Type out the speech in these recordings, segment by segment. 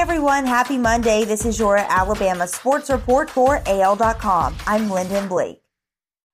everyone, happy Monday. This is your Alabama Sports Report for AL.com. I'm Lyndon Blake.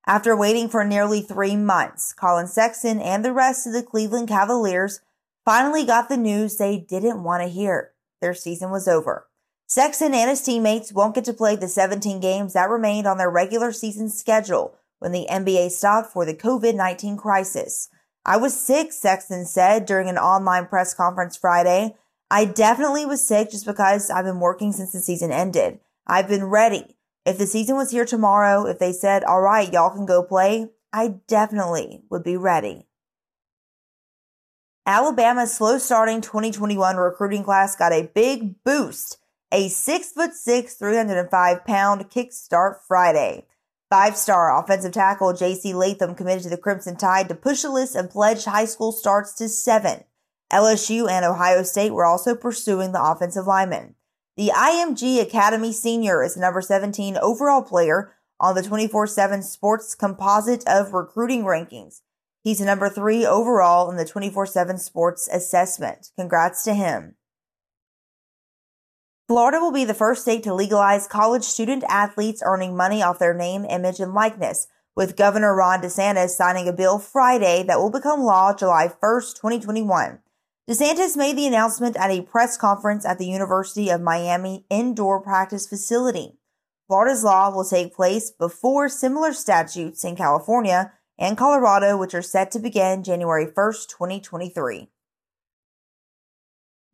After waiting for nearly three months, Collin Sexton and the rest of the Cleveland Cavaliers finally got the news they didn't want to hear. Their season was over. Sexton and his teammates won't get to play the 17 games that remained on their regular season schedule when the NBA stopped for the COVID 19 crisis. I was sick, Sexton said during an online press conference Friday. I definitely was sick just because I've been working since the season ended. I've been ready. If the season was here tomorrow, if they said, all right, y'all can go play, I definitely would be ready. Alabama's slow starting 2021 recruiting class got a big boost. A six foot six, 305 pound kickstart Friday. Five star offensive tackle J.C. Latham committed to the Crimson Tide to push the list and pledge high school starts to seven. LSU and Ohio State were also pursuing the offensive lineman. The IMG Academy senior is the number 17 overall player on the 24 7 sports composite of recruiting rankings. He's number three overall in the 24 7 sports assessment. Congrats to him. Florida will be the first state to legalize college student athletes earning money off their name, image, and likeness, with Governor Ron DeSantis signing a bill Friday that will become law July 1st, 2021. DeSantis made the announcement at a press conference at the University of Miami indoor practice facility. Florida's law will take place before similar statutes in California and Colorado, which are set to begin January 1st, 2023.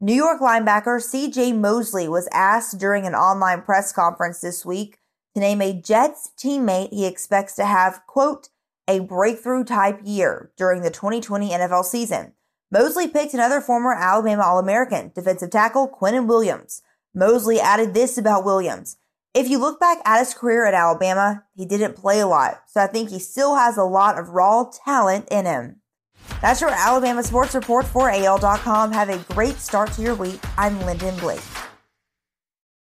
New York linebacker CJ Mosley was asked during an online press conference this week to name a Jets teammate he expects to have, quote, a breakthrough type year during the 2020 NFL season. Mosley picked another former Alabama All American, defensive tackle Quinnen Williams. Mosley added this about Williams. If you look back at his career at Alabama, he didn't play a lot, so I think he still has a lot of raw talent in him. That's your Alabama Sports Report for AL.com. Have a great start to your week. I'm Lyndon Blake.